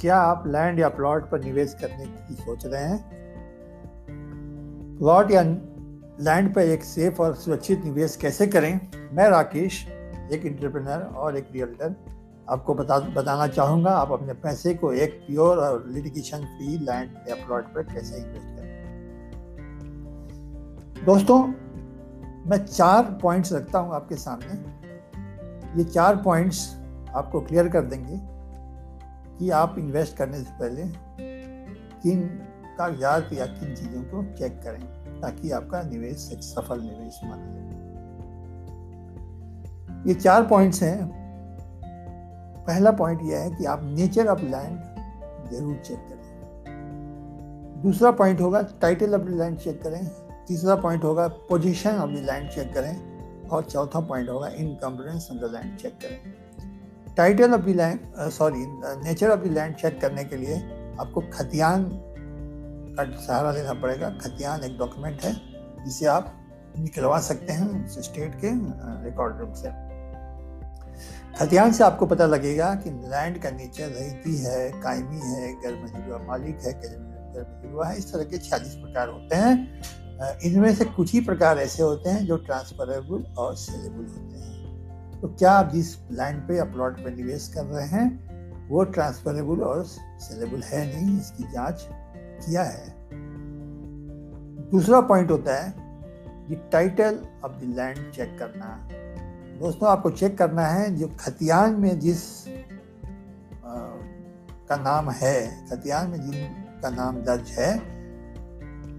क्या आप लैंड या प्लॉट पर निवेश करने की सोच रहे हैं? प्लॉट या लैंड पर एक सेफ़ और सुरक्षित निवेश कैसे करें? मैं राकेश, एक इंटरप्रेनर और एक रियल्टर। आपको बता, बताना चाहूँगा, आप अपने पैसे को एक प्योर और लिटिगेशन फ्री लैंड या प्लॉट पर कैसे इन्वेस्ट करें? दोस्तों, मैं चार पॉइंट्स रखता हूँ आपके सामने। ये चार पॉइंट्स आपको क्लियर कर देंगे। कि आप इन्वेस्ट करने से पहले किन कागजात या किन चीज़ों को चेक करें ताकि आपका निवेश एक सफल निवेश माना जाए। ये चार पॉइंट्स हैं। पहला पॉइंट यह है कि आप नेचर ऑफ़ लैंड ज़रूर चेक करें। दूसरा पॉइंट होगा टाइटल ऑफ़ लैंड चेक करें। तीसरा पॉइंट होगा position of the land check करें। और चौथा पॉइंट होगा encumbrance of the land check करें। Title of the land sorry nature of the land check करने के लिए आपको खतियान का सहारा लेना पड़ेगा। खतियान एक डॉक्यूमेंट है जिसे आप निकलवा सकते हैं स्टेट के रिकॉर्ड रूम से। खतियान से आपको पता लगेगा कि लैंड का नेचर रहती है, कायमी है गैर मजूबा मालिक है गैर है, इस तरह के छियालीस प्रकार होते हैं। इनमें से कुछ ही प्रकार ऐसे होते हैं जो ट्रांसफरेबल और सेलेबल होते हैं। तो क्या आप जिस लैंड पे या प्लॉट पे निवेश कर रहे हैं वो ट्रांसफरेबल और सेलेबल है नहीं इसकी जाँच किया है। दूसरा पॉइंट होता है कि title of the land check करना। दोस्तों आपको चेक करना है जो खतियान में जिस आ, का नाम है खतियान में जिन का नाम दर्ज है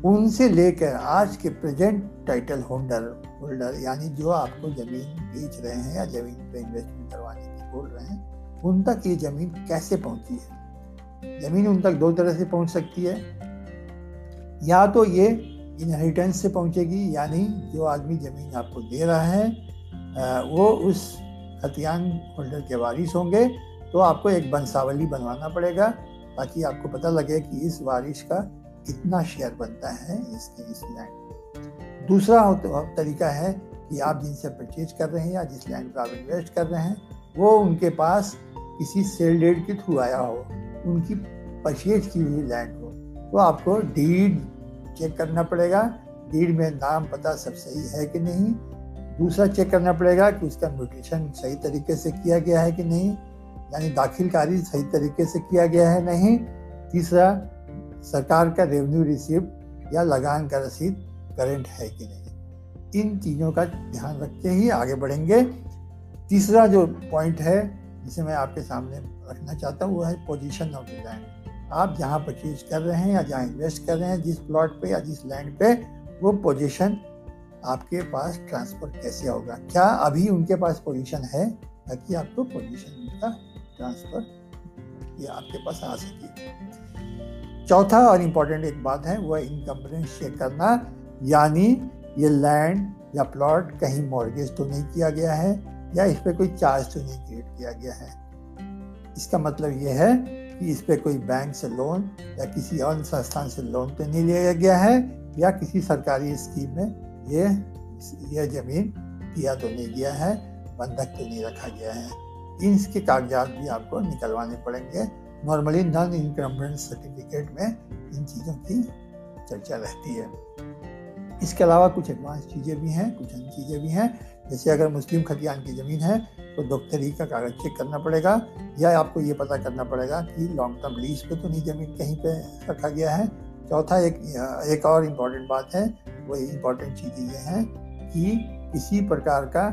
उनसे लेकर आज के प्रेजेंट टाइटल होल्डर होल्डर यानी जो आपको ज़मीन बेच रहे हैं या ज़मीन पे इन्वेस्टमेंट करवाने की बोल रहे हैं, उन तक ये ज़मीन कैसे पहुँची है? ज़मीन उन तक दो तरह से पहुँच सकती है। या तो ये इनहेरिटेंस से पहुंचेगी, यानी जो आदमी ज़मीन आपको दे रहा है वो उस खतियान होल्डर के वारिस होंगे तो आपको एक बंसावली बनवाना पड़ेगा, ताकि आपको पता लगे कि इस वारिस का कितना शेयर बनता है इसके, इस लैंड दूसरा तरीका है कि आप जिनसे परचेज कर रहे हैं या जिस लैंड पर आप इन्वेस्ट कर रहे हैं, वो उनके पास किसी सेल डेट के थ्रू आया हो, उनकी परचेज की हुई लैंड हो तो आपको डीड चेक करना पड़ेगा। डीड में नाम पता सब सही है कि नहीं। दूसरा चेक करना पड़ेगा कि उसका म्यूटेशन सही तरीके से किया गया है कि नहीं, यानी दाखिलकारी सही तरीके से किया गया है नहीं। तीसरा, सरकार का रेवेन्यू रिसिप्ट या लगान का रसीद करेंट है कि नहीं। इन चीज़ों का ध्यान रखते ही आगे बढ़ेंगे। तीसरा जो पॉइंट है, जिसे मैं आपके सामने रखना चाहता हूँ, वो है पोजीशन ऑफ़ लैंड आप जहाँ परचेज कर रहे हैं या जहाँ इन्वेस्ट कर रहे हैं, जिस प्लॉट पे या जिस लैंड पे, वो पोजीशन आपके पास ट्रांसफ़र कैसे होगा? क्या अभी उनके पास पोजीशन है, ताकि आपको पोजीशन का ट्रांसफ़र ये आपके पास आ सके? चौथा और इम्पोर्टेंट एक बात है, वो इनकम्बरेंस चेक करना। यानी ये लैंड या प्लॉट कहीं मॉर्गेज तो नहीं किया गया है, या इस पर कोई चार्ज तो नहीं क्रिएट किया गया है। इसका मतलब ये है कि इस पर कोई बैंक से लोन या किसी अन्य संस्थान से लोन तो नहीं लिया गया है, या किसी सरकारी स्कीम में ये यह ज़मीन दिया तो नहीं गया है, बंधक तो नहीं रखा गया है। इसके कागजात भी आपको निकलवाने पड़ेंगे। नॉर्मली नॉन इनकम्बरेंस सर्टिफिकेट में इन चीज़ों की चर्चा रहती है। इसके अलावा कुछ एडवांस चीज़ें भी हैं, कुछ अन्य चीज़ें भी हैं। जैसे अगर मुस्लिम खतियान की ज़मीन है तो दफ्तरी का कागज़ चेक करना पड़ेगा, या आपको ये पता करना पड़ेगा कि लॉन्ग टर्म लीज पे तो नहीं ज़मीन कहीं पे रखा गया है। चौथा एक एक और इंपॉर्टेंट बात है, वो इंपॉर्टेंट चीज़ ये है कि किसी प्रकार का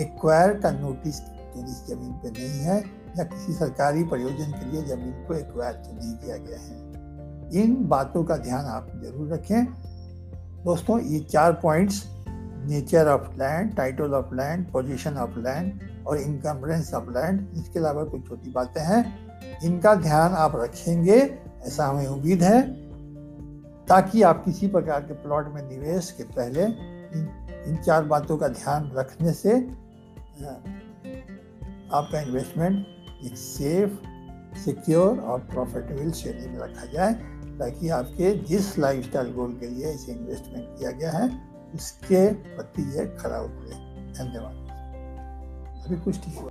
एक्वायर का नोटिस तो इस ज़मीन पे नहीं है, या किसी सरकारी प्रयोजन के लिए ज़मीन को एक्वायर तो नहीं किया गया है। इन बातों का ध्यान आप ज़रूर रखें। दोस्तों ये चार points nature of land title of land position of land और इनकम्बरेंस ऑफ़ लैंड इसके अलावा कुछ छोटी बातें हैं। इनका ध्यान आप रखेंगे ऐसा हमें उम्मीद है ताकि आप किसी प्रकार के प्लॉट में निवेश के पहले इन, इन चार बातों का ध्यान रखने से आपका इन्वेस्टमेंट एक सेफ़ सिक्योर और प्रॉफिटेबल श्रेणी में रखा जाए। ताकि आपके जिस लाइफ स्टाइल गोल के लिए इसे इन्वेस्टमेंट किया गया है, उसके प्रति ये खरा उतरे। धन्यवाद। अभी कुछ ठीक हुआ।